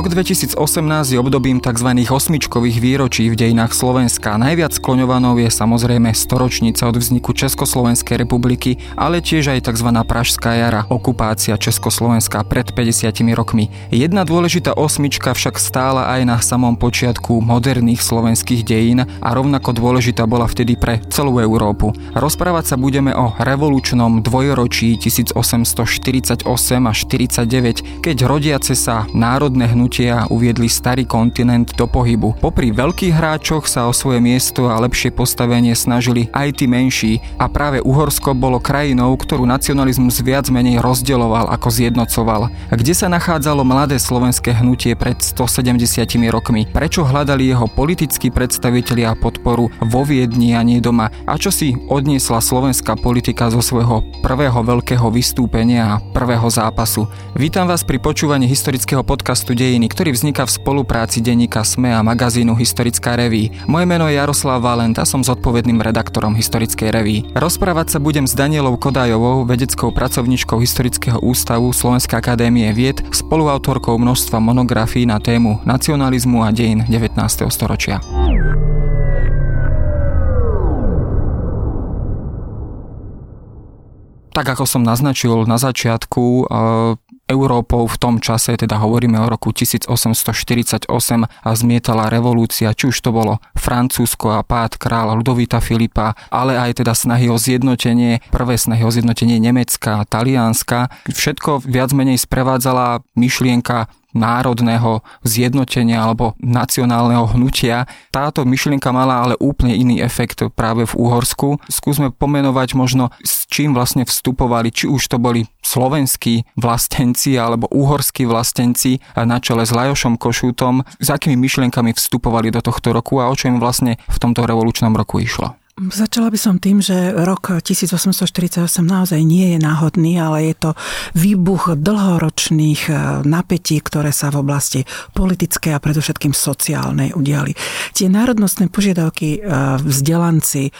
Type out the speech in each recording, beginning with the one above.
Rok 2018 je obdobím tzv. osmičkových výročí v dejinách Slovenska. Najviac skloňovanou je samozrejme storočnica od vzniku Československej republiky, ale tiež aj tzv. Pražská jara, okupácia Československa pred 50 rokmi. Jedna dôležitá osmička však stála aj na samom počiatku moderných slovenských dejín a rovnako dôležitá bola vtedy pre celú Európu. Rozprávať sa budeme o revolučnom dvojročí 1848 až 49, keď rodiace sa národné hnutia uviedli starý kontinent do pohybu. Popri veľkých hráčoch sa o svoje miesto a lepšie postavenie snažili aj tí menší a práve Uhorsko bolo krajinou, ktorú nacionalizmus viac menej rozdeloval ako zjednocoval. Kde sa nachádzalo mladé slovenské hnutie pred 170 rokmi? Prečo hľadali jeho politickí predstavitelia podporu vo Viedni a nie doma? A čo si odniesla slovenská politika zo svojho prvého veľkého vystúpenia a prvého zápasu? Vítam vás pri počúvaní historického podcastu Dej dejiny, ktorý vzniká v spolupráci denníka SME a magazínu Historická reví. Moje meno je Jaroslav Valent a som zodpovedným redaktorom Historickej reví. Rozprávať sa budem s Danielou Kodajovou, vedeckou pracovníčkou Historického ústavu Slovenskej akadémie vied, spoluautorkou množstva monografií na tému nacionalizmu a dejin 19. storočia. Tak ako som naznačil na začiatku, Európou v tom čase, teda hovoríme o roku 1848 a zmietala revolúcia, či už to bolo Francúzsko a pád kráľa Ludovita Filipa, ale aj teda snahy o zjednotenie, prvé snahy o zjednotenie Nemecka a Talianska. Všetko viac menej sprevádzala myšlienka národného zjednotenia alebo nacionálneho hnutia. Táto myšlienka mala ale úplne iný efekt práve v Úhorsku. Skúsme pomenovať možno, s čím vlastne vstupovali, či už to boli slovenskí vlastenci alebo uhorskí vlastenci na čele s Lajošom Košútom, s akými myšlienkami vstupovali do tohto roku a o čo im vlastne v tomto revolučnom roku išlo. Začala by som tým, že rok 1848 naozaj nie je náhodný, ale je to výbuch dlhoročných e, napätí, ktoré sa v oblasti politickej a predovšetkým sociálnej udiali. Tie národnostné požiadavky e, vzdelanci, e,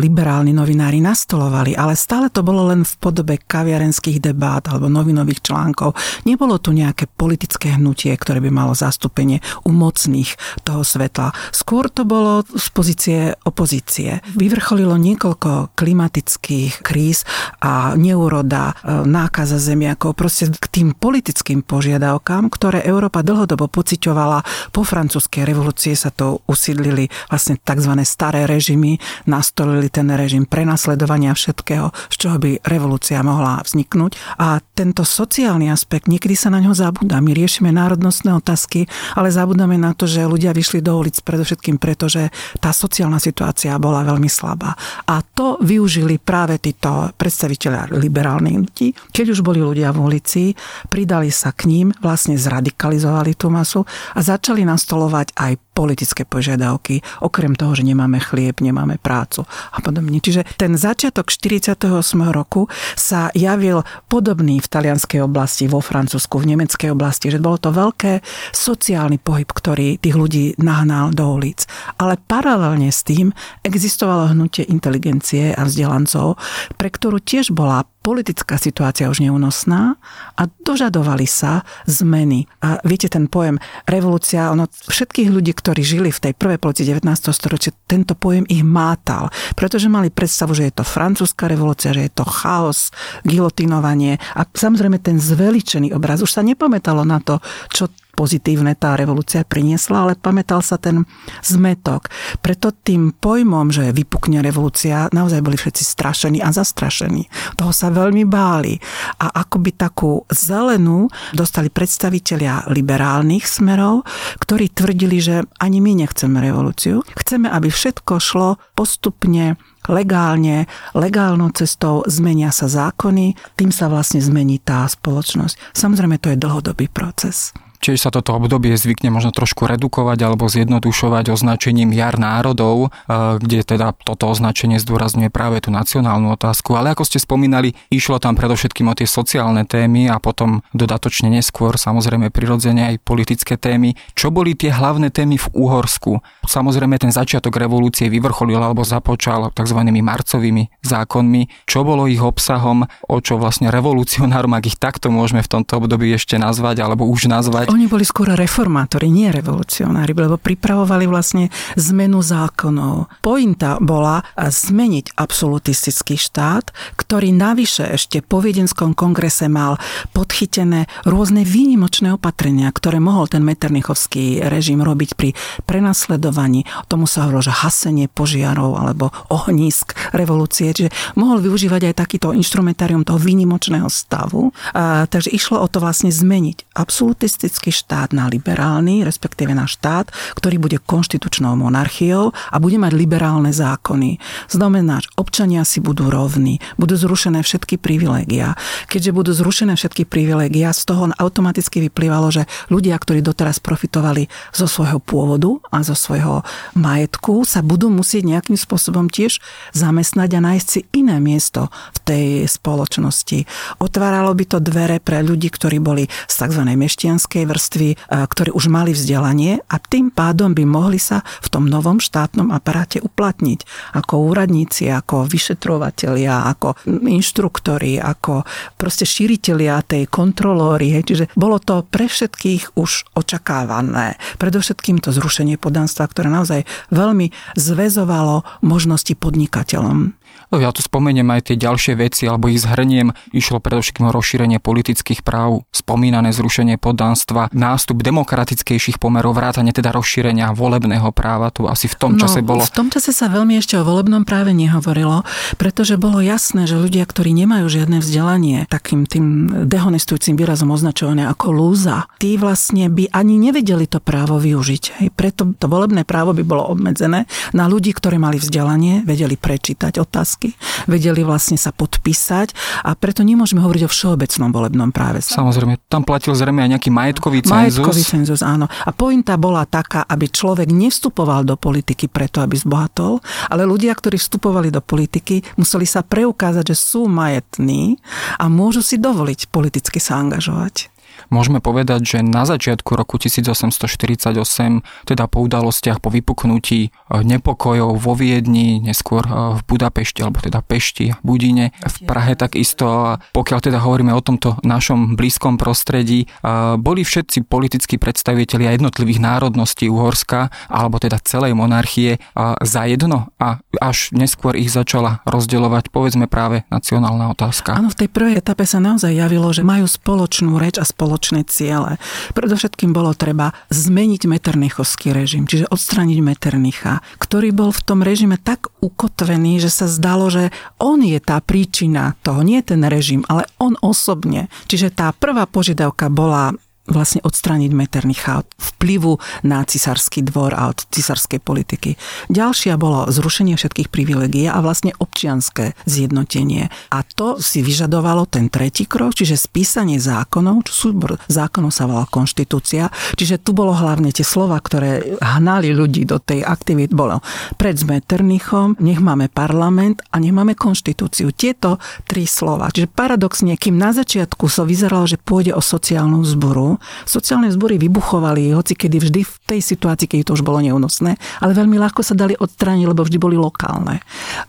liberálni novinári nastolovali, ale stále to bolo len v podobe kaviarenských debát alebo novinových článkov. Nebolo tu nejaké politické hnutie, ktoré by malo zastúpenie u mocných toho svetla. Skôr to bolo z pozície opozície vyvrcholilo niekoľko klimatických kríz a neuroda, e, nákaza zemiakov, proste k tým politickým požiadavkám, ktoré Európa dlhodobo pociťovala. Po francúzskej revolúcii sa to usídlili vlastne tzv. staré režimy, nastolili ten režim prenasledovania všetkého, z čoho by revolúcia mohla vzniknúť. A tento sociálny aspekt, niekedy sa na ňo zabúda. My riešime národnostné otázky, ale zabudáme na to, že ľudia vyšli do ulic predovšetkým preto, že tá sociálna situácia bola veľmi slabá. A to využili práve títo predstaviteľa liberálnych hnutí. Keď už boli ľudia v ulici, pridali sa k ním, vlastne zradikalizovali tú masu a začali nastolovať aj politické požiadavky, okrem toho, že nemáme chlieb, nemáme prácu a podobne. Čiže ten začiatok 48. roku sa javil podobný v talianskej oblasti, vo Francúzsku, v nemeckej oblasti, že bolo to veľké sociálny pohyb, ktorý tých ľudí nahnal do ulic. Ale paralelne s tým existovalo hnutie inteligencie a vzdelancov, pre ktorú tiež bola politická situácia už neúnosná a dožadovali sa zmeny. A viete, ten pojem revolúcia, ono všetkých ľudí, ktorí žili v tej prvej polovici 19. storočia, tento pojem ich mátal, pretože mali predstavu, že je to francúzska revolúcia, že je to chaos, gilotinovanie a samozrejme ten zveličený obraz. Už sa nepamätalo na to, čo pozitívne tá revolúcia priniesla, ale pamätal sa ten zmetok. Preto tým pojmom, že vypukne revolúcia, naozaj boli všetci strašení a zastrašení. Toho sa veľmi báli. A akoby takú zelenú dostali predstavitelia liberálnych smerov, ktorí tvrdili, že ani my nechceme revolúciu. Chceme, aby všetko šlo postupne legálne, legálnou cestou zmenia sa zákony, tým sa vlastne zmení tá spoločnosť. Samozrejme, to je dlhodobý proces. Čiže sa toto obdobie zvykne možno trošku redukovať alebo zjednodušovať označením jar národov, e, kde teda toto označenie zdôrazňuje práve tú nacionálnu otázku. Ale ako ste spomínali, išlo tam predovšetkým o tie sociálne témy a potom dodatočne neskôr samozrejme prirodzene aj politické témy. Čo boli tie hlavné témy v Úhorsku? Samozrejme ten začiatok revolúcie vyvrcholil alebo započal tzv. marcovými zákonmi. Čo bolo ich obsahom, o čo vlastne revolucionárom, ak ich takto môžeme v tomto období ešte nazvať alebo už nazvať, Oni boli skôr reformátori, nie revolucionári, lebo pripravovali vlastne zmenu zákonov. Pointa bola zmeniť absolutistický štát, ktorý navyše ešte po Viedenskom kongrese mal podchytené rôzne výnimočné opatrenia, ktoré mohol ten Metternichovský režim robiť pri prenasledovaní. Tomu sa hovorilo, že hasenie požiarov alebo ohnízk revolúcie. Čiže mohol využívať aj takýto instrumentárium toho výnimočného stavu. A, takže išlo o to vlastne zmeniť absolutistický štát na liberálny, respektíve na štát, ktorý bude konštitučnou monarchiou a bude mať liberálne zákony. Znamená, že občania si budú rovní, budú zrušené všetky privilégia. Keďže budú zrušené všetky privilégia, z toho automaticky vyplývalo, že ľudia, ktorí doteraz profitovali zo svojho pôvodu a zo svojho majetku, sa budú musieť nejakým spôsobom tiež zamestnať a nájsť si iné miesto v tej spoločnosti. Otváralo by to dvere pre ľudí, ktorí boli z tzv. mešťanskej vrstvy, ktorí už mali vzdelanie a tým pádom by mohli sa v tom novom štátnom aparáte uplatniť ako úradníci, ako vyšetrovatelia, ako inštruktori, ako proste šíritelia tej kontrolóry. Čiže bolo to pre všetkých už očakávané. Predovšetkým to zrušenie podanstva, ktoré naozaj veľmi zväzovalo možnosti podnikateľom. No, ja tu spomeniem aj tie ďalšie veci, alebo ich zhrniem. Išlo predovšetkým o rozšírenie politických práv, spomínané zrušenie poddanstva, nástup demokratickejších pomerov, vrátane teda rozšírenia volebného práva. Tu asi v tom no, čase bolo. V tom čase sa veľmi ešte o volebnom práve nehovorilo, pretože bolo jasné, že ľudia, ktorí nemajú žiadne vzdelanie, takým tým dehonestujúcim výrazom označované ako lúza, tí vlastne by ani nevedeli to právo využiť. Hej. Preto to volebné právo by bolo obmedzené na ľudí, ktorí mali vzdelanie, vedeli prečítať otázky otázky, vedeli vlastne sa podpísať a preto nemôžeme hovoriť o všeobecnom volebnom práve. Samozrejme, tam platil zrejme aj nejaký majetkový cenzus. Majetkový cenzus, áno. A pointa bola taká, aby človek nevstupoval do politiky preto, aby zbohatol, ale ľudia, ktorí vstupovali do politiky, museli sa preukázať, že sú majetní a môžu si dovoliť politicky sa angažovať. Môžeme povedať, že na začiatku roku 1848, teda po udalostiach po vypuknutí eh, nepokojov vo Viedni, neskôr eh, v Budapešti, alebo teda Pešti, Budine, v Prahe takisto, pokiaľ teda hovoríme o tomto našom blízkom prostredí, eh, boli všetci politickí predstavitelia jednotlivých národností Uhorska, alebo teda celej monarchie za jedno. A až neskôr ich začala rozdeľovať povedzme práve nacionálna otázka. Áno, v tej prvej etape sa naozaj javilo, že majú spoločnú reč a spoločnú spoločné ciele. Predovšetkým bolo treba zmeniť meternichovský režim, čiže odstraniť Meternicha, ktorý bol v tom režime tak ukotvený, že sa zdalo, že on je tá príčina toho, nie ten režim, ale on osobne. Čiže tá prvá požiadavka bola vlastne odstrániť Metternicha od vplyvu na cisársky dvor a od cisárskej politiky. Ďalšia bolo zrušenie všetkých privilegií a vlastne občianské zjednotenie. A to si vyžadovalo ten tretí krok, čiže spísanie zákonov, súbor zákonov sa volá konštitúcia, čiže tu bolo hlavne tie slova, ktoré hnali ľudí do tej aktivity, bolo pred Metternichom, nech máme parlament a nech máme konštitúciu. Tieto tri slova. Čiže paradoxne, kým na začiatku so vyzeralo, že pôjde o sociálnu zboru, Sociálne zbory vybuchovali, hoci kedy vždy v tej situácii, keď to už bolo neúnosné, ale veľmi ľahko sa dali odstrániť, lebo vždy boli lokálne.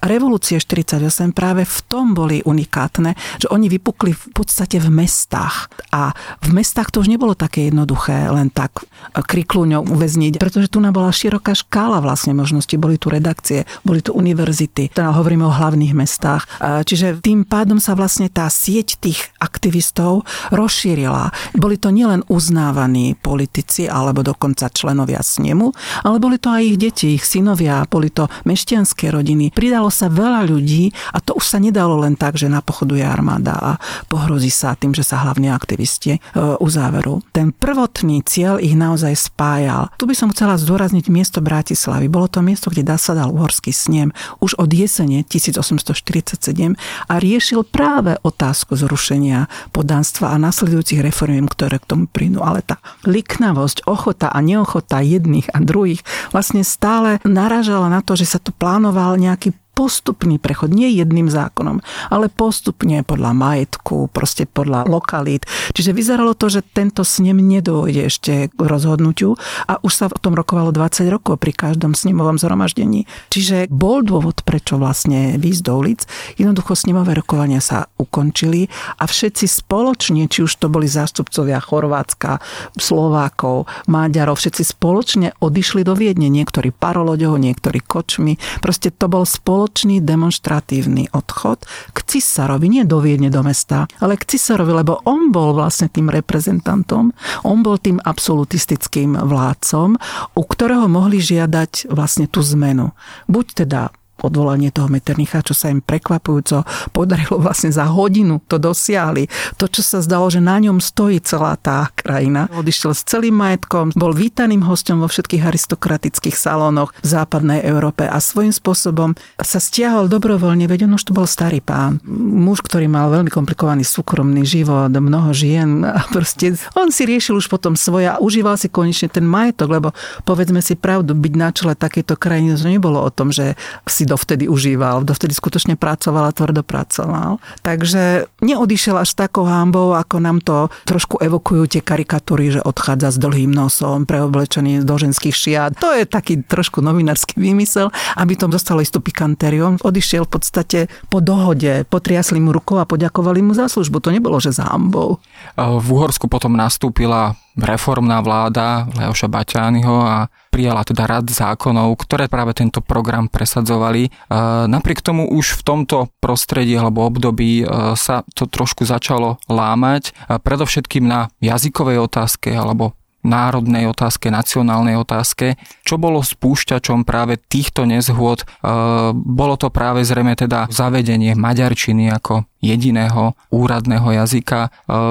Revolúcie 48 práve v tom boli unikátne, že oni vypukli v podstate v mestách. A v mestách to už nebolo také jednoduché len tak krikluňou uväzniť, pretože tu bola široká škála vlastne možností. Boli tu redakcie, boli tu univerzity, teda hovoríme o hlavných mestách. Čiže tým pádom sa vlastne tá sieť tých aktivistov rozšírila. Boli to nielen len uznávaní politici alebo dokonca členovia snemu, ale boli to aj ich deti, ich synovia, boli to mešťanské rodiny. Pridalo sa veľa ľudí a to už sa nedalo len tak, že napochoduje armáda a pohrozí sa tým, že sa hlavne aktivisti e, uzáveru. Ten prvotný cieľ ich naozaj spájal. Tu by som chcela zdôrazniť miesto Bratislavy. Bolo to miesto, kde zasadal uhorský snem už od jesene 1847 a riešil práve otázku zrušenia podanstva a nasledujúcich reformiem, ktoré k tomu prídu, ale tá liknavosť, ochota a neochota jedných a druhých vlastne stále naražala na to, že sa tu plánoval nejaký postupný prechod, nie jedným zákonom, ale postupne podľa majetku, proste podľa lokalít. Čiže vyzeralo to, že tento snem nedôjde ešte k rozhodnutiu a už sa o tom rokovalo 20 rokov pri každom snemovom zhromaždení. Čiže bol dôvod, prečo vlastne výjsť do ulic. Jednoducho snemové rokovania sa ukončili a všetci spoločne, či už to boli zástupcovia Chorvátska, Slovákov, Maďarov, všetci spoločne odišli do Viedne. Niektorí paroloďou, niektorí kočmi. Proste to bol spoločný demonstratívny odchod k cisárovi, nie do Viedne, do mesta, ale k cisárovi, lebo on bol vlastne tým reprezentantom, on bol tým absolutistickým vládcom, u ktorého mohli žiadať vlastne tú zmenu. Buď teda odvolanie toho Metternicha, čo sa im prekvapujúco podarilo vlastne za hodinu to dosiahli. To, čo sa zdalo, že na ňom stojí celá tá krajina. Odišiel s celým majetkom, bol vítaným hostom vo všetkých aristokratických salónoch v západnej Európe a svojím spôsobom sa stiahol dobrovoľne, veď on už to bol starý pán. Muž, ktorý mal veľmi komplikovaný súkromný život, mnoho žien a proste on si riešil už potom svoje a užíval si konečne ten majetok, lebo povedzme si pravdu, byť na čele takejto krajiny, to nebolo o tom, že si dovtedy užíval, dovtedy skutočne pracoval a tvrdo pracoval. Takže neodišiel až takou hambou, ako nám to trošku evokujú tie karikatúry, že odchádza s dlhým nosom, preoblečený do ženských šiat. To je taký trošku novinársky výmysel, aby to dostalo istú pikantériu. Odišiel v podstate po dohode, potriasli mu rukou a poďakovali mu za službu. To nebolo, že za hambou. V Uhorsku potom nastúpila reformná vláda Leoša Baťányho a prijala teda rad zákonov, ktoré práve tento program presadzovali. Napriek tomu už v tomto prostredí alebo období e, sa to trošku začalo lámať, predovšetkým na jazykovej otázke alebo národnej otázke, nacionálnej otázke. Čo bolo spúšťačom práve týchto nezhôd? E, bolo to práve zrejme teda zavedenie maďarčiny ako jediného úradného jazyka. E,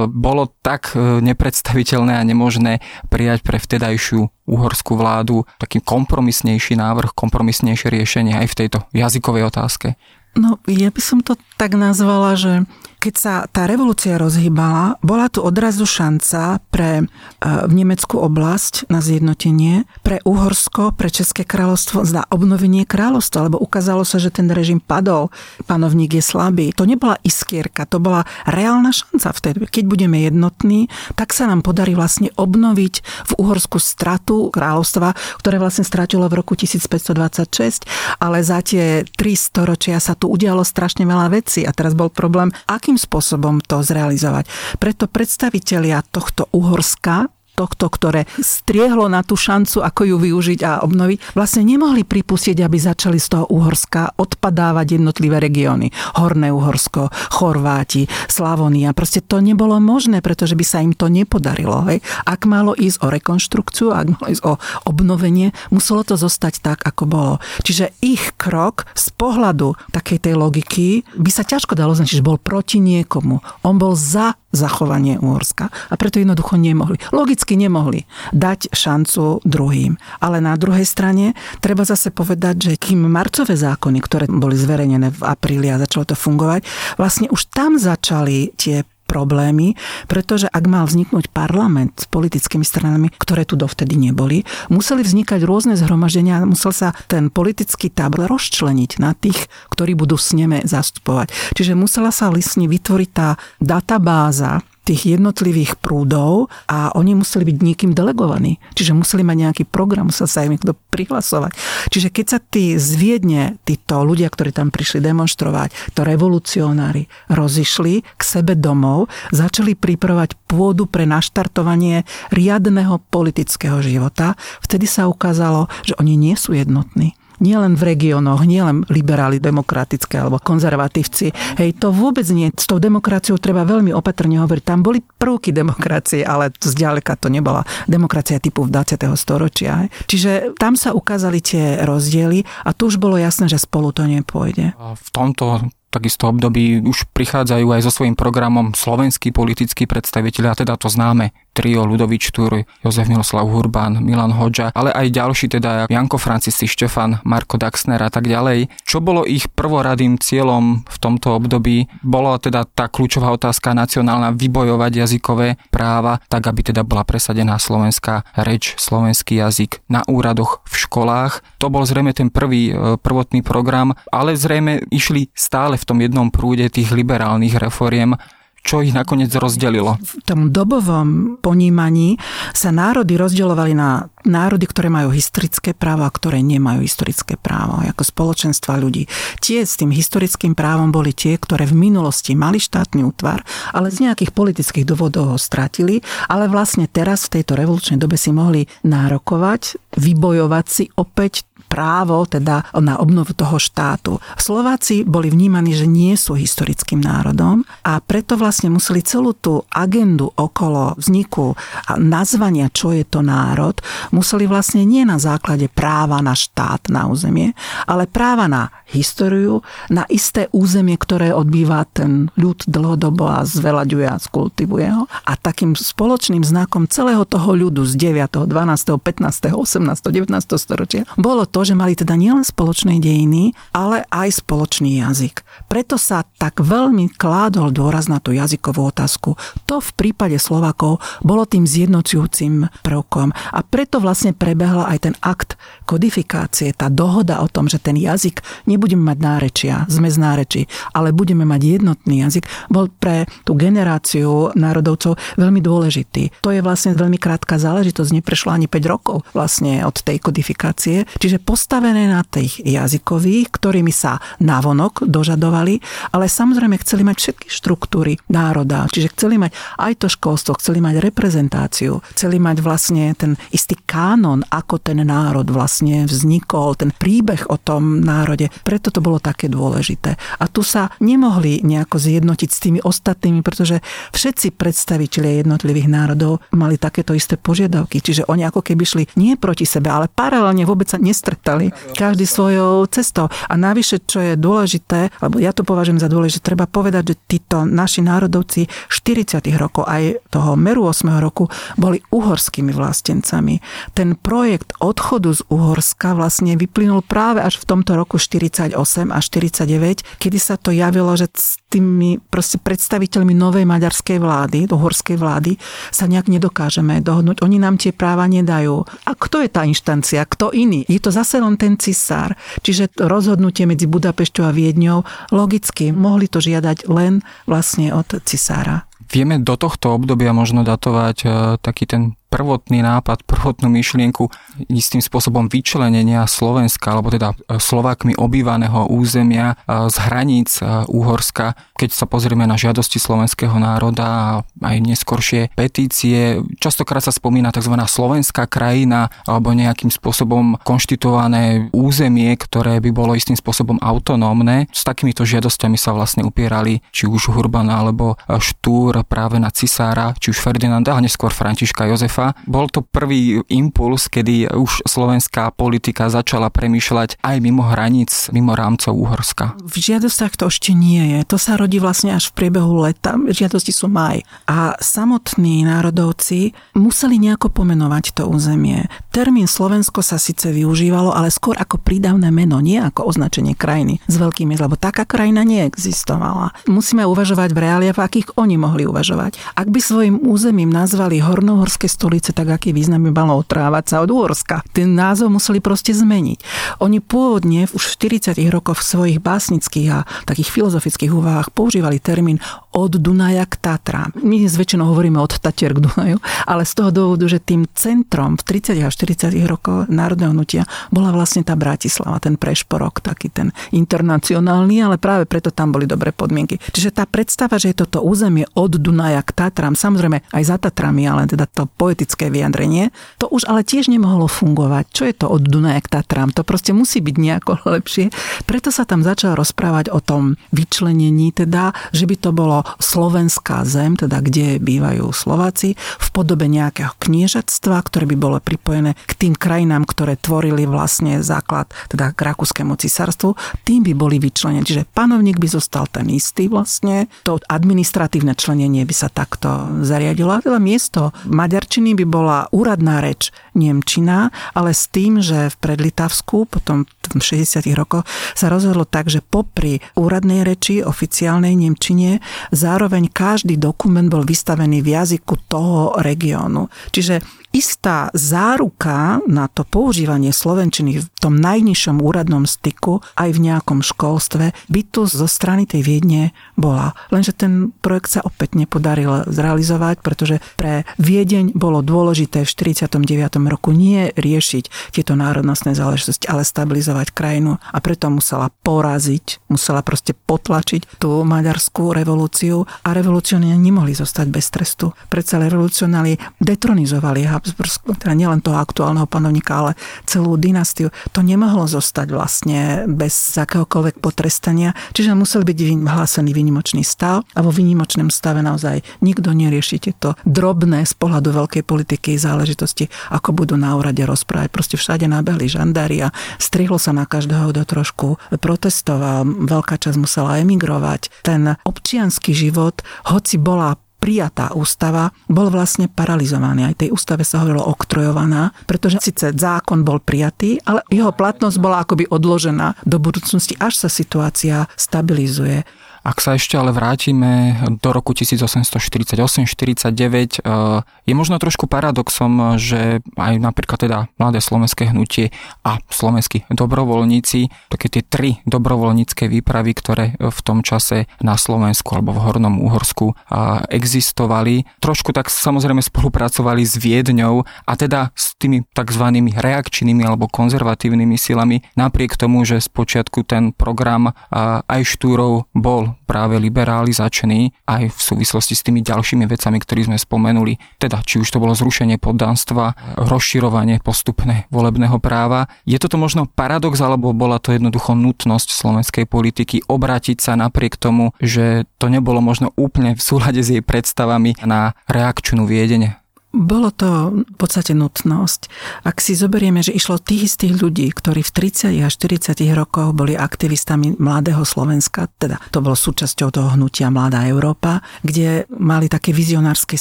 bolo tak e, nepredstaviteľné a nemožné prijať pre vtedajšiu uhorskú vládu taký kompromisnejší návrh, kompromisnejšie riešenie aj v tejto jazykovej otázke. No, ja by som to tak nazvala, že keď sa tá revolúcia rozhýbala, bola tu odrazu šanca pre e, v Nemeckú oblasť na zjednotenie, pre Uhorsko, pre České kráľovstvo na obnovenie kráľovstva, lebo ukázalo sa, že ten režim padol, panovník je slabý. To nebola iskierka, to bola reálna šanca vtedy. Keď budeme jednotní, tak sa nám podarí vlastne obnoviť v Uhorsku stratu kráľovstva, ktoré vlastne stratilo v roku 1526, ale za tie tri storočia sa tu udialo strašne veľa vecí a teraz bol problém, akým akým spôsobom to zrealizovať. Preto predstavitelia tohto Uhorska tohto, ktoré striehlo na tú šancu, ako ju využiť a obnoviť, vlastne nemohli pripustiť, aby začali z toho Uhorska odpadávať jednotlivé regióny. Horné Uhorsko, Chorváti, Slavonia. Proste to nebolo možné, pretože by sa im to nepodarilo. Hej. Ak malo ísť o rekonštrukciu, ak malo ísť o obnovenie, muselo to zostať tak, ako bolo. Čiže ich krok z pohľadu takej tej logiky by sa ťažko dalo značiť, že bol proti niekomu. On bol za zachovanie Uhorska a preto jednoducho nemohli. Logicky nemohli dať šancu druhým. Ale na druhej strane treba zase povedať, že kým marcové zákony, ktoré boli zverejnené v apríli a začalo to fungovať, vlastne už tam začali tie problémy, pretože ak mal vzniknúť parlament s politickými stranami, ktoré tu dovtedy neboli, museli vznikať rôzne zhromaždenia a musel sa ten politický tábor rozčleniť na tých, ktorí budú s neme zastupovať. Čiže musela sa listne vytvoriť tá databáza tých jednotlivých prúdov a oni museli byť niekým delegovaní. Čiže museli mať nejaký program, musel sa im niekto prihlasovať. Čiže keď sa tí zviedne, títo ľudia, ktorí tam prišli demonstrovať, to revolucionári, rozišli k sebe domov, začali pripravovať pôdu pre naštartovanie riadného politického života, vtedy sa ukázalo, že oni nie sú jednotní nielen v regiónoch, nielen liberáli demokratické alebo konzervatívci. Hej, to vôbec nie. S tou demokraciou treba veľmi opatrne hovoriť. Tam boli prvky demokracie, ale zďaleka to nebola demokracia typu v 20. storočia. Hej. Čiže tam sa ukázali tie rozdiely a tu už bolo jasné, že spolu to nepôjde. V tomto takisto období už prichádzajú aj so svojím programom slovenskí politickí predstaviteľi, a teda to známe trio Ludovič Túr, Jozef Miloslav Hurban, Milan Hoďa, ale aj ďalší teda Janko Francisci Štefan, Marko Daxner a tak ďalej. Čo bolo ich prvoradým cieľom v tomto období? Bola teda tá kľúčová otázka nacionálna vybojovať jazykové práva, tak aby teda bola presadená slovenská reč, slovenský jazyk na úradoch v školách. To bol zrejme ten prvý e, prvotný program, ale zrejme išli stále v tom jednom prúde tých liberálnych reforiem, čo ich nakoniec rozdelilo? V tom dobovom ponímaní sa národy rozdeľovali na národy, ktoré majú historické právo a ktoré nemajú historické právo, ako spoločenstva ľudí. Tie s tým historickým právom boli tie, ktoré v minulosti mali štátny útvar, ale z nejakých politických dôvodov ho stratili, ale vlastne teraz v tejto revolučnej dobe si mohli nárokovať, vybojovať si opäť právo teda na obnovu toho štátu. Slováci boli vnímaní, že nie sú historickým národom a preto vlastne museli celú tú agendu okolo vzniku a nazvania, čo je to národ, museli vlastne nie na základe práva na štát na územie, ale práva na históriu, na isté územie, ktoré odbýva ten ľud dlhodobo a zveľaďuje a skultivuje ho. A takým spoločným znakom celého toho ľudu z 9., 12., 15., 18., 19. storočia bolo to, že mali teda nielen spoločné dejiny, ale aj spoločný jazyk. Preto sa tak veľmi kládol dôraz na tú jazykovú otázku. To v prípade Slovakov bolo tým zjednocujúcim prvkom. A preto vlastne prebehla aj ten akt kodifikácie, tá dohoda o tom, že ten jazyk nebudeme mať nárečia, sme z nárečí, ale budeme mať jednotný jazyk, bol pre tú generáciu národovcov veľmi dôležitý. To je vlastne veľmi krátka záležitosť, neprešla ani 5 rokov vlastne od tej kodifikácie. Čiže postavené na tých jazykových, ktorými sa navonok dožadovali, ale samozrejme chceli mať všetky štruktúry národa, čiže chceli mať aj to školstvo, chceli mať reprezentáciu, chceli mať vlastne ten istý kánon, ako ten národ vlastne vznikol, ten príbeh o tom národe. Preto to bolo také dôležité. A tu sa nemohli nejako zjednotiť s tými ostatnými, pretože všetci predstavitelia jednotlivých národov mali takéto isté požiadavky. Čiže oni ako keby šli nie proti sebe, ale paralelne vôbec sa nestretli stretali. Každý svojou cestou. A navyše, čo je dôležité, alebo ja to považujem za dôležité, treba povedať, že títo naši národovci 40. rokov aj toho Meru 8. roku boli uhorskými vlastencami. Ten projekt odchodu z Uhorska vlastne vyplynul práve až v tomto roku 48 a 49, kedy sa to javilo, že s tými proste predstaviteľmi novej maďarskej vlády, uhorskej vlády, sa nejak nedokážeme dohodnúť. Oni nám tie práva nedajú. A kto je tá inštancia? Kto iný? Je to zase zase len ten cisár. Čiže rozhodnutie medzi Budapešťou a Viedňou logicky mohli to žiadať len vlastne od cisára. Vieme do tohto obdobia možno datovať uh, taký ten prvotný nápad, prvotnú myšlienku istým spôsobom vyčlenenia Slovenska, alebo teda e, Slovákmi obývaného územia e, z hraníc e, Úhorska. Keď sa pozrieme na žiadosti slovenského národa a aj neskoršie petície, častokrát sa spomína tzv. slovenská krajina alebo nejakým spôsobom konštituované územie, ktoré by bolo istým spôsobom autonómne. S takýmito žiadosťami sa vlastne upierali či už Hurbana alebo Štúr práve na cisára, či už Ferdinanda a neskôr Františka Jozefa Jozefa. Bol to prvý impuls, kedy už slovenská politika začala premýšľať aj mimo hraníc, mimo rámcov Uhorska. V žiadostách to ešte nie je. To sa rodí vlastne až v priebehu leta. Žiadosti sú maj. A samotní národovci museli nejako pomenovať to územie. Termín Slovensko sa síce využívalo, ale skôr ako prídavné meno, nie ako označenie krajiny s veľkými, lebo taká krajina neexistovala. Musíme uvažovať v reáliach, v akých oni mohli uvažovať. Ak by svojim územím nazvali Hornohorské stolice, tak aký význam by malo otrávať sa od Úorska. Ten názov museli proste zmeniť. Oni pôvodne už v 40 rokoch v svojich básnických a takých filozofických úvahách používali termín od Dunaja k Tatra. My zväčšinou hovoríme od Tatier k Dunaju, ale z toho dôvodu, že tým centrom v 30 a 40 rokoch národného hnutia bola vlastne tá Bratislava, ten prešporok, taký ten internacionálny, ale práve preto tam boli dobré podmienky. Čiže tá predstava, že je toto územie od Dunaja k Tatram, samozrejme aj za Tatrami, ale teda to poetické vyjadrenie. To už ale tiež nemohlo fungovať. Čo je to od Dunaja k Tatram? To proste musí byť nejako lepšie. Preto sa tam začal rozprávať o tom vyčlenení, teda, že by to bolo slovenská zem, teda kde bývajú Slováci, v podobe nejakého kniežatstva, ktoré by bolo pripojené k tým krajinám, ktoré tvorili vlastne základ, teda k rakúskému cisárstvu, tým by boli vyčlenení. Čiže panovník by zostal ten istý vlastne, to administratívne členenie by sa takto zariadilo. Teda miesto maďarčiny by bola úradná reč Nemčina, ale s tým, že v Predlitavsku potom v 60. rokoch sa rozhodlo tak, že popri úradnej reči, oficiálnej Nemčine, zároveň každý dokument bol vystavený v jazyku toho regiónu. Čiže istá záruka na to používanie slovenčiny v tom najnižšom úradnom styku aj v nejakom školstve by tu zo strany tej Viedne bola. Lenže ten projekt sa opäť nepodaril zrealizovať, pretože pre Viedeň bolo dôležité v 49. roku nie riešiť tieto národnostné záležitosti, ale stabilizovať krajinu a preto musela poraziť, musela proste potlačiť tú maďarskú revolúciu a revolúcioni nemohli zostať bez trestu. Predsa revolucionáli detronizovali Habsbursko, teda nielen toho aktuálneho panovníka, ale celú dynastiu. To nemohlo zostať vlastne bez akéhokoľvek potrestania, čiže musel byť vyhlásený výnimočný stav a vo výnimočnom stave naozaj nikto nerieši tieto drobné z pohľadu veľkej politiky záležitosti, ako budú na úrade rozprávať. Proste všade nabehli žandári a strihlo sa na každého, kto trošku protestoval. Veľká časť musela emigrovať. Ten občianský život, hoci bola prijatá ústava, bol vlastne paralizovaný. Aj tej ústave sa hovorilo oktrojovaná, pretože síce zákon bol prijatý, ale jeho platnosť bola akoby odložená do budúcnosti, až sa situácia stabilizuje. Ak sa ešte ale vrátime do roku 1848-49, eh, je možno trošku paradoxom, že aj napríklad teda Mladé slovenské hnutie a slovenskí dobrovoľníci, také tie tri dobrovoľnícke výpravy, ktoré v tom čase na Slovensku alebo v Hornom Uhorsku eh, existovali, trošku tak samozrejme spolupracovali s Viedňou a teda s tými tzv. reakčnými alebo konzervatívnymi silami, napriek tomu, že spočiatku ten program eh, aj štúrov bol práve liberalizačný aj v súvislosti s tými ďalšími vecami, ktoré sme spomenuli. Teda, či už to bolo zrušenie poddanstva, rozširovanie postupné volebného práva. Je toto možno paradox, alebo bola to jednoducho nutnosť slovenskej politiky obrátiť sa napriek tomu, že to nebolo možno úplne v súlade s jej predstavami na reakčnú viedenie? Bolo to v podstate nutnosť. Ak si zoberieme, že išlo tých istých ľudí, ktorí v 30 a 40 rokoch boli aktivistami Mladého Slovenska, teda to bolo súčasťou toho hnutia Mladá Európa, kde mali také vizionárske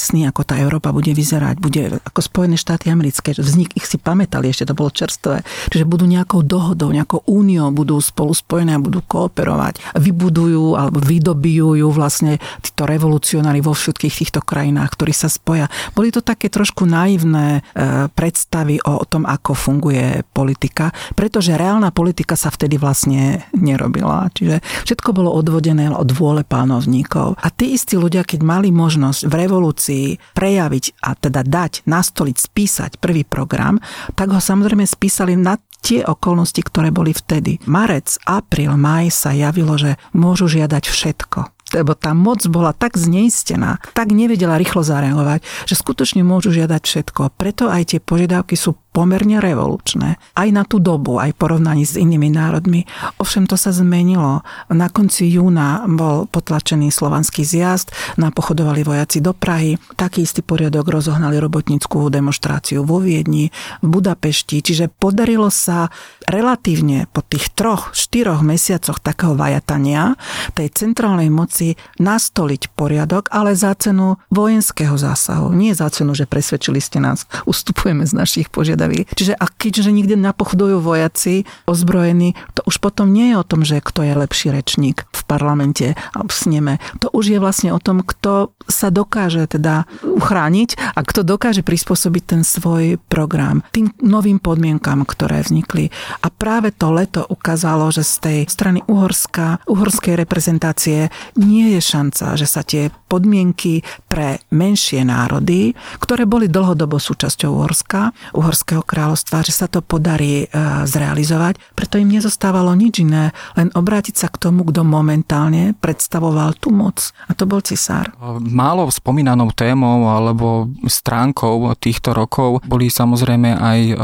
sny, ako tá Európa bude vyzerať, bude ako Spojené štáty americké, vznik ich si pamätali, ešte to bolo čerstvé, čiže budú nejakou dohodou, nejakou úniou, budú spolu spojené a budú kooperovať, vybudujú alebo vydobijú vlastne títo revolucionári vo všetkých týchto krajinách, ktorí sa spoja. Boli to také také trošku naivné e, predstavy o tom, ako funguje politika, pretože reálna politika sa vtedy vlastne nerobila. Čiže všetko bolo odvodené od vôle pánovníkov. A tí istí ľudia, keď mali možnosť v revolúcii prejaviť a teda dať, nastoliť, spísať prvý program, tak ho samozrejme spísali na tie okolnosti, ktoré boli vtedy. Marec, apríl, maj sa javilo, že môžu žiadať všetko lebo tá moc bola tak zneistená, tak nevedela rýchlo zareagovať, že skutočne môžu žiadať všetko. Preto aj tie požiadavky sú pomerne revolučné. Aj na tú dobu, aj v porovnaní s inými národmi. Ovšem to sa zmenilo. Na konci júna bol potlačený slovanský zjazd, napochodovali vojaci do Prahy, taký istý poriadok rozohnali robotnickú demonstráciu vo Viedni, v Budapešti, čiže podarilo sa relatívne po tých troch, štyroch mesiacoch takého vajatania tej centrálnej moci nastoliť poriadok, ale za cenu vojenského zásahu. Nie za cenu, že presvedčili ste nás, ustupujeme z našich požiadav postavili. Čiže a keďže nikde napochodujú vojaci ozbrojení, to už potom nie je o tom, že kto je lepší rečník v parlamente a v sneme. To už je vlastne o tom, kto sa dokáže teda uchrániť a kto dokáže prispôsobiť ten svoj program tým novým podmienkam, ktoré vznikli. A práve to leto ukázalo, že z tej strany Uhorska, uhorskej reprezentácie nie je šanca, že sa tie podmienky pre menšie národy, ktoré boli dlhodobo súčasťou Uhorska, Uhorského kráľovstva, že sa to podarí e, zrealizovať. Preto im nezostávalo nič iné, len obrátiť sa k tomu, kto momentálne predstavoval tú moc. A to bol cisár. Málo spomínanou témou alebo stránkou týchto rokov boli samozrejme aj e,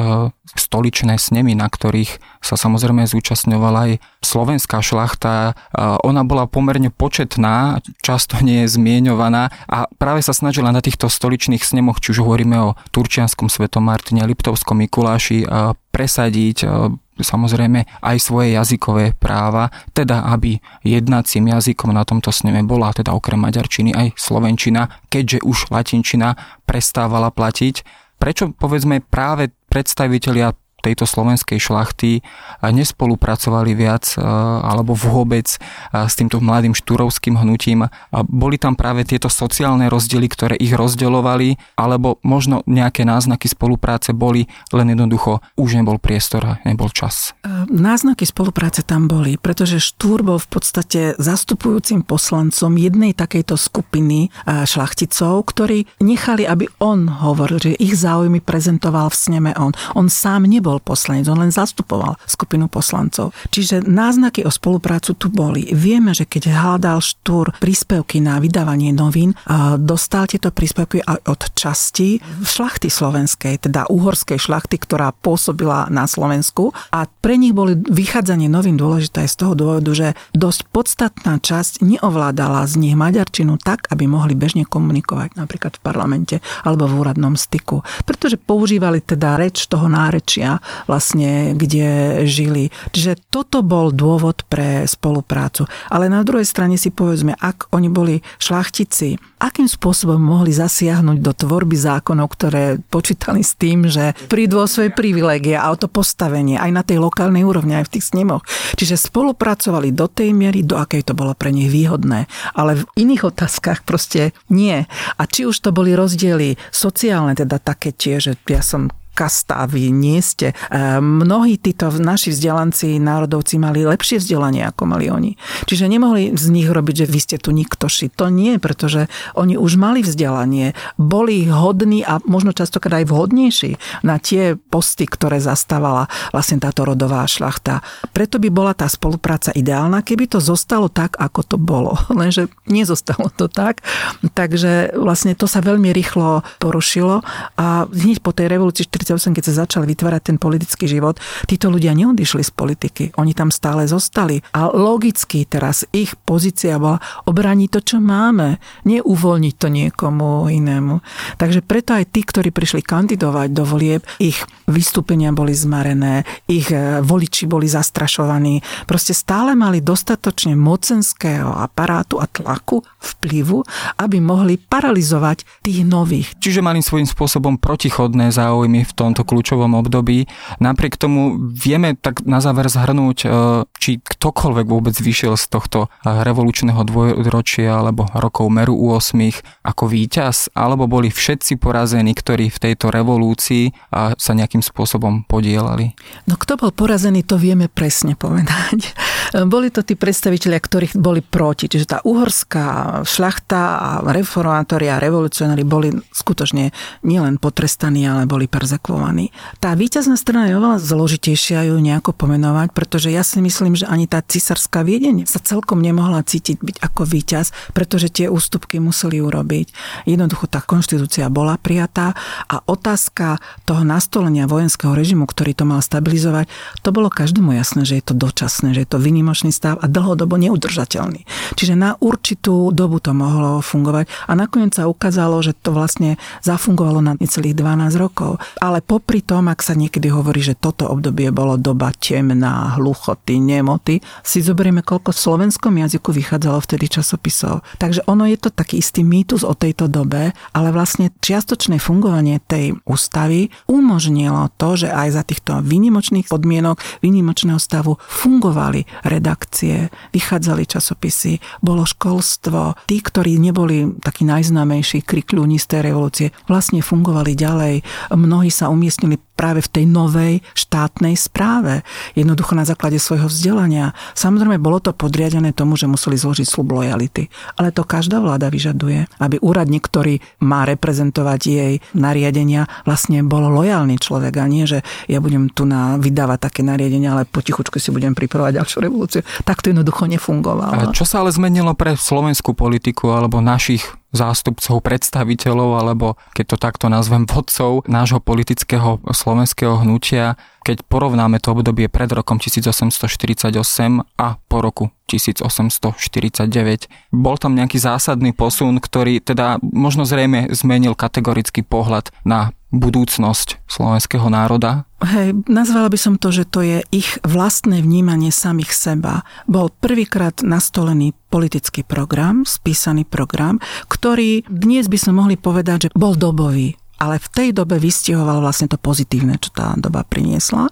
stoličné snemy, na ktorých sa samozrejme zúčastňovala aj slovenská šlachta. Ona bola pomerne početná, často nie je zmieňovaná a práve sa snažila na týchto stoličných snemoch, či už hovoríme o Turčianskom svetom Martine, Liptovskom Mikuláši, presadiť samozrejme aj svoje jazykové práva, teda aby jednacím jazykom na tomto sneme bola teda okrem maďarčiny aj slovenčina, keďže už latinčina prestávala platiť. Prečo povedzme práve predstavitelia tejto slovenskej šlachty nespolupracovali viac alebo vôbec s týmto mladým štúrovským hnutím. Boli tam práve tieto sociálne rozdiely, ktoré ich rozdeľovali, alebo možno nejaké náznaky spolupráce boli, len jednoducho už nebol priestor a nebol čas. Náznaky spolupráce tam boli, pretože Štúr bol v podstate zastupujúcim poslancom jednej takejto skupiny šlachticov, ktorí nechali, aby on hovoril, že ich záujmy prezentoval v sneme on. On sám nebol nebol poslanec, on len zastupoval skupinu poslancov. Čiže náznaky o spoluprácu tu boli. Vieme, že keď hľadal Štúr príspevky na vydávanie novín, dostal tieto príspevky aj od časti šlachty slovenskej, teda uhorskej šlachty, ktorá pôsobila na Slovensku a pre nich boli vychádzanie novín dôležité z toho dôvodu, že dosť podstatná časť neovládala z nich maďarčinu tak, aby mohli bežne komunikovať napríklad v parlamente alebo v úradnom styku. Pretože používali teda reč toho nárečia, vlastne, kde žili. Čiže toto bol dôvod pre spoluprácu. Ale na druhej strane si povedzme, ak oni boli šlachtici, akým spôsobom mohli zasiahnuť do tvorby zákonov, ktoré počítali s tým, že prídu o svoje privilégie a o to postavenie aj na tej lokálnej úrovni, aj v tých snemoch. Čiže spolupracovali do tej miery, do akej to bolo pre nich výhodné. Ale v iných otázkach proste nie. A či už to boli rozdiely sociálne, teda také tie, že ja som kasta, vy nie ste. E, mnohí títo naši vzdelanci, národovci mali lepšie vzdelanie, ako mali oni. Čiže nemohli z nich robiť, že vy ste tu niktoši. To nie, pretože oni už mali vzdelanie, boli hodní a možno častokrát aj vhodnejší na tie posty, ktoré zastávala vlastne táto rodová šlachta. Preto by bola tá spolupráca ideálna, keby to zostalo tak, ako to bolo. Lenže nezostalo to tak. Takže vlastne to sa veľmi rýchlo porušilo a hneď po tej revolúcii 1948, keď sa začal vytvárať ten politický život, títo ľudia neodišli z politiky. Oni tam stále zostali. A logicky teraz ich pozícia bola obraniť to, čo máme. Neuvoľniť to niekomu inému. Takže preto aj tí, ktorí prišli kandidovať do volieb, ich vystúpenia boli zmarené, ich e, voliči boli zastrašovaní. Proste stále mali dostatočne mocenského aparátu a tlaku, vplyvu, aby mohli paralizovať tých nových. Čiže mali svojím spôsobom protichodné záujmy v v tomto kľúčovom období. Napriek tomu vieme tak na záver zhrnúť, e, či ktokoľvek vôbec vyšiel z tohto e, revolučného dvojročia alebo rokov Meru u 8 ako víťaz, alebo boli všetci porazení, ktorí v tejto revolúcii sa nejakým spôsobom podielali. No kto bol porazený, to vieme presne povedať. Boli to tí predstavitelia, ktorých boli proti. Čiže tá uhorská šlachta a reformátori a revolucionári boli skutočne nielen potrestaní, ale boli perzekovaní zakvovaní. Tá víťazná strana je oveľa zložitejšia ju nejako pomenovať, pretože ja si myslím, že ani tá cisárská Viedeň sa celkom nemohla cítiť byť ako víťaz, pretože tie ústupky museli urobiť. Jednoducho tá konštitúcia bola prijatá a otázka toho nastolenia vojenského režimu, ktorý to mal stabilizovať, to bolo každému jasné, že je to dočasné, že je to vynimočný stav a dlhodobo neudržateľný. Čiže na určitú dobu to mohlo fungovať a nakoniec sa ukázalo, že to vlastne zafungovalo na necelých 12 rokov. Ale popri tom, ak sa niekedy hovorí, že toto obdobie bolo doba temná, hluchoty, nemoty, si zoberieme, koľko v slovenskom jazyku vychádzalo vtedy časopisov. Takže ono je to taký istý mýtus o tejto dobe, ale vlastne čiastočné fungovanie tej ústavy umožnilo to, že aj za týchto výnimočných podmienok, výnimočného stavu fungovali redakcie, vychádzali časopisy, bolo školstvo. Tí, ktorí neboli takí najznámejší krikľúni z tej revolúcie, vlastne fungovali ďalej. Mnohí sa umiestnili práve v tej novej štátnej správe. Jednoducho na základe svojho vzdelania. Samozrejme, bolo to podriadené tomu, že museli zložiť slub lojality. Ale to každá vláda vyžaduje, aby úradník, ktorý má reprezentovať jej nariadenia, vlastne bol lojálny človek a nie, že ja budem tu na vydávať také nariadenia, ale potichučku si budem pripravovať ďalšiu revolúciu. Tak to jednoducho nefungovalo. A čo sa ale zmenilo pre slovenskú politiku alebo našich zástupcov, predstaviteľov, alebo keď to takto nazvem, vodcov nášho politického slovenského hnutia, keď porovnáme to obdobie pred rokom 1848 a po roku 1849. Bol tam nejaký zásadný posun, ktorý teda možno zrejme zmenil kategorický pohľad na budúcnosť slovenského národa? Hej, nazvala by som to, že to je ich vlastné vnímanie samých seba. Bol prvýkrát nastolený politický program, spísaný program, ktorý dnes by sme mohli povedať, že bol dobový ale v tej dobe vystihoval vlastne to pozitívne, čo tá doba priniesla.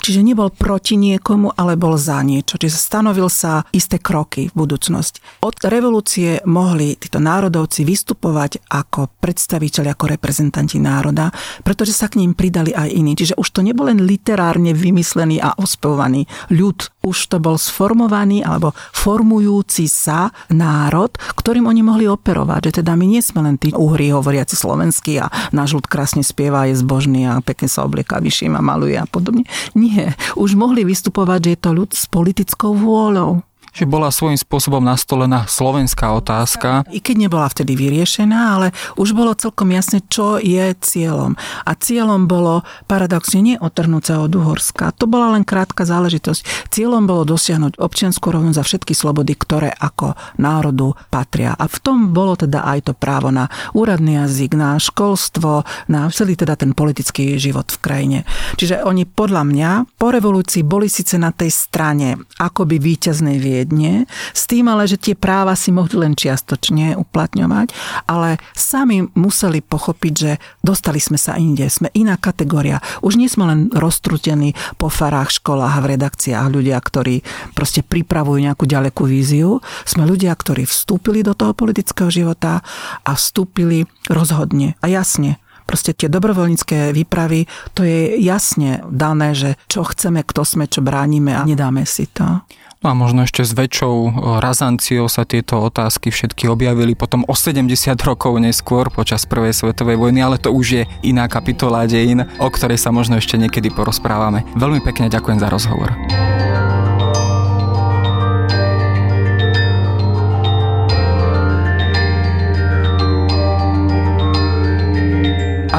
Čiže nebol proti niekomu, ale bol za niečo. Čiže stanovil sa isté kroky v budúcnosť. Od revolúcie mohli títo národovci vystupovať ako predstaviteľi, ako reprezentanti národa, pretože sa k ním pridali aj iní. Čiže už to nebol len literárne vymyslený a ospevovaný ľud, už to bol sformovaný alebo formujúci sa národ, ktorým oni mohli operovať. Že teda my nie sme len tí uhry hovoriaci slovenskí a náš ľud krásne spieva, je zbožný a pekne sa oblieka vyšším maluje a podobne. Nie, už mohli vystupovať, že je to ľud s politickou vôľou že bola svojím spôsobom nastolená slovenská otázka. I keď nebola vtedy vyriešená, ale už bolo celkom jasné, čo je cieľom. A cieľom bolo paradoxne nie otrhnúť sa od Uhorska. To bola len krátka záležitosť. Cieľom bolo dosiahnuť občianskú rovnosť za všetky slobody, ktoré ako národu patria. A v tom bolo teda aj to právo na úradný jazyk, na školstvo, na celý teda ten politický život v krajine. Čiže oni podľa mňa po revolúcii boli síce na tej strane akoby víťaznej vied riadne, s tým ale, že tie práva si mohli len čiastočne uplatňovať, ale sami museli pochopiť, že dostali sme sa inde, sme iná kategória. Už nie sme len roztrutení po farách, školách a v redakciách ľudia, ktorí proste pripravujú nejakú ďalekú víziu. Sme ľudia, ktorí vstúpili do toho politického života a vstúpili rozhodne a jasne proste tie dobrovoľnícke výpravy, to je jasne dané, že čo chceme, kto sme, čo bránime a nedáme si to. No a možno ešte s väčšou razanciou sa tieto otázky všetky objavili potom o 70 rokov neskôr počas Prvej svetovej vojny, ale to už je iná kapitola dejín, o ktorej sa možno ešte niekedy porozprávame. Veľmi pekne ďakujem za rozhovor.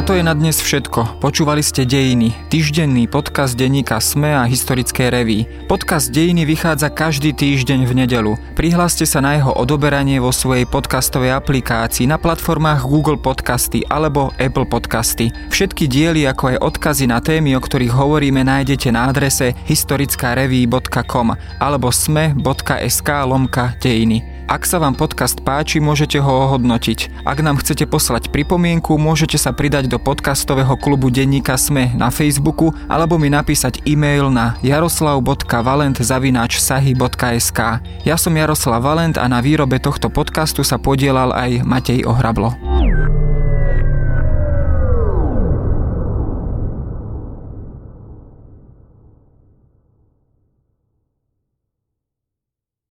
To je na dnes všetko. Počúvali ste Dejiny, týždenný podcast denníka SME a historické reví. Podcast Dejiny vychádza každý týždeň v nedelu. Prihláste sa na jeho odoberanie vo svojej podcastovej aplikácii na platformách Google Podcasty alebo Apple Podcasty. Všetky diely ako aj odkazy na témy, o ktorých hovoríme, nájdete na adrese historickareví.com alebo sme.sk lomka dejiny. Ak sa vám podcast páči, môžete ho ohodnotiť. Ak nám chcete poslať pripomienku, môžete sa pridať do podcastového klubu Denníka Sme na Facebooku alebo mi napísať e-mail na jaroslav.valent.sahy.sk Ja som Jaroslav Valent a na výrobe tohto podcastu sa podielal aj Matej Ohrablo.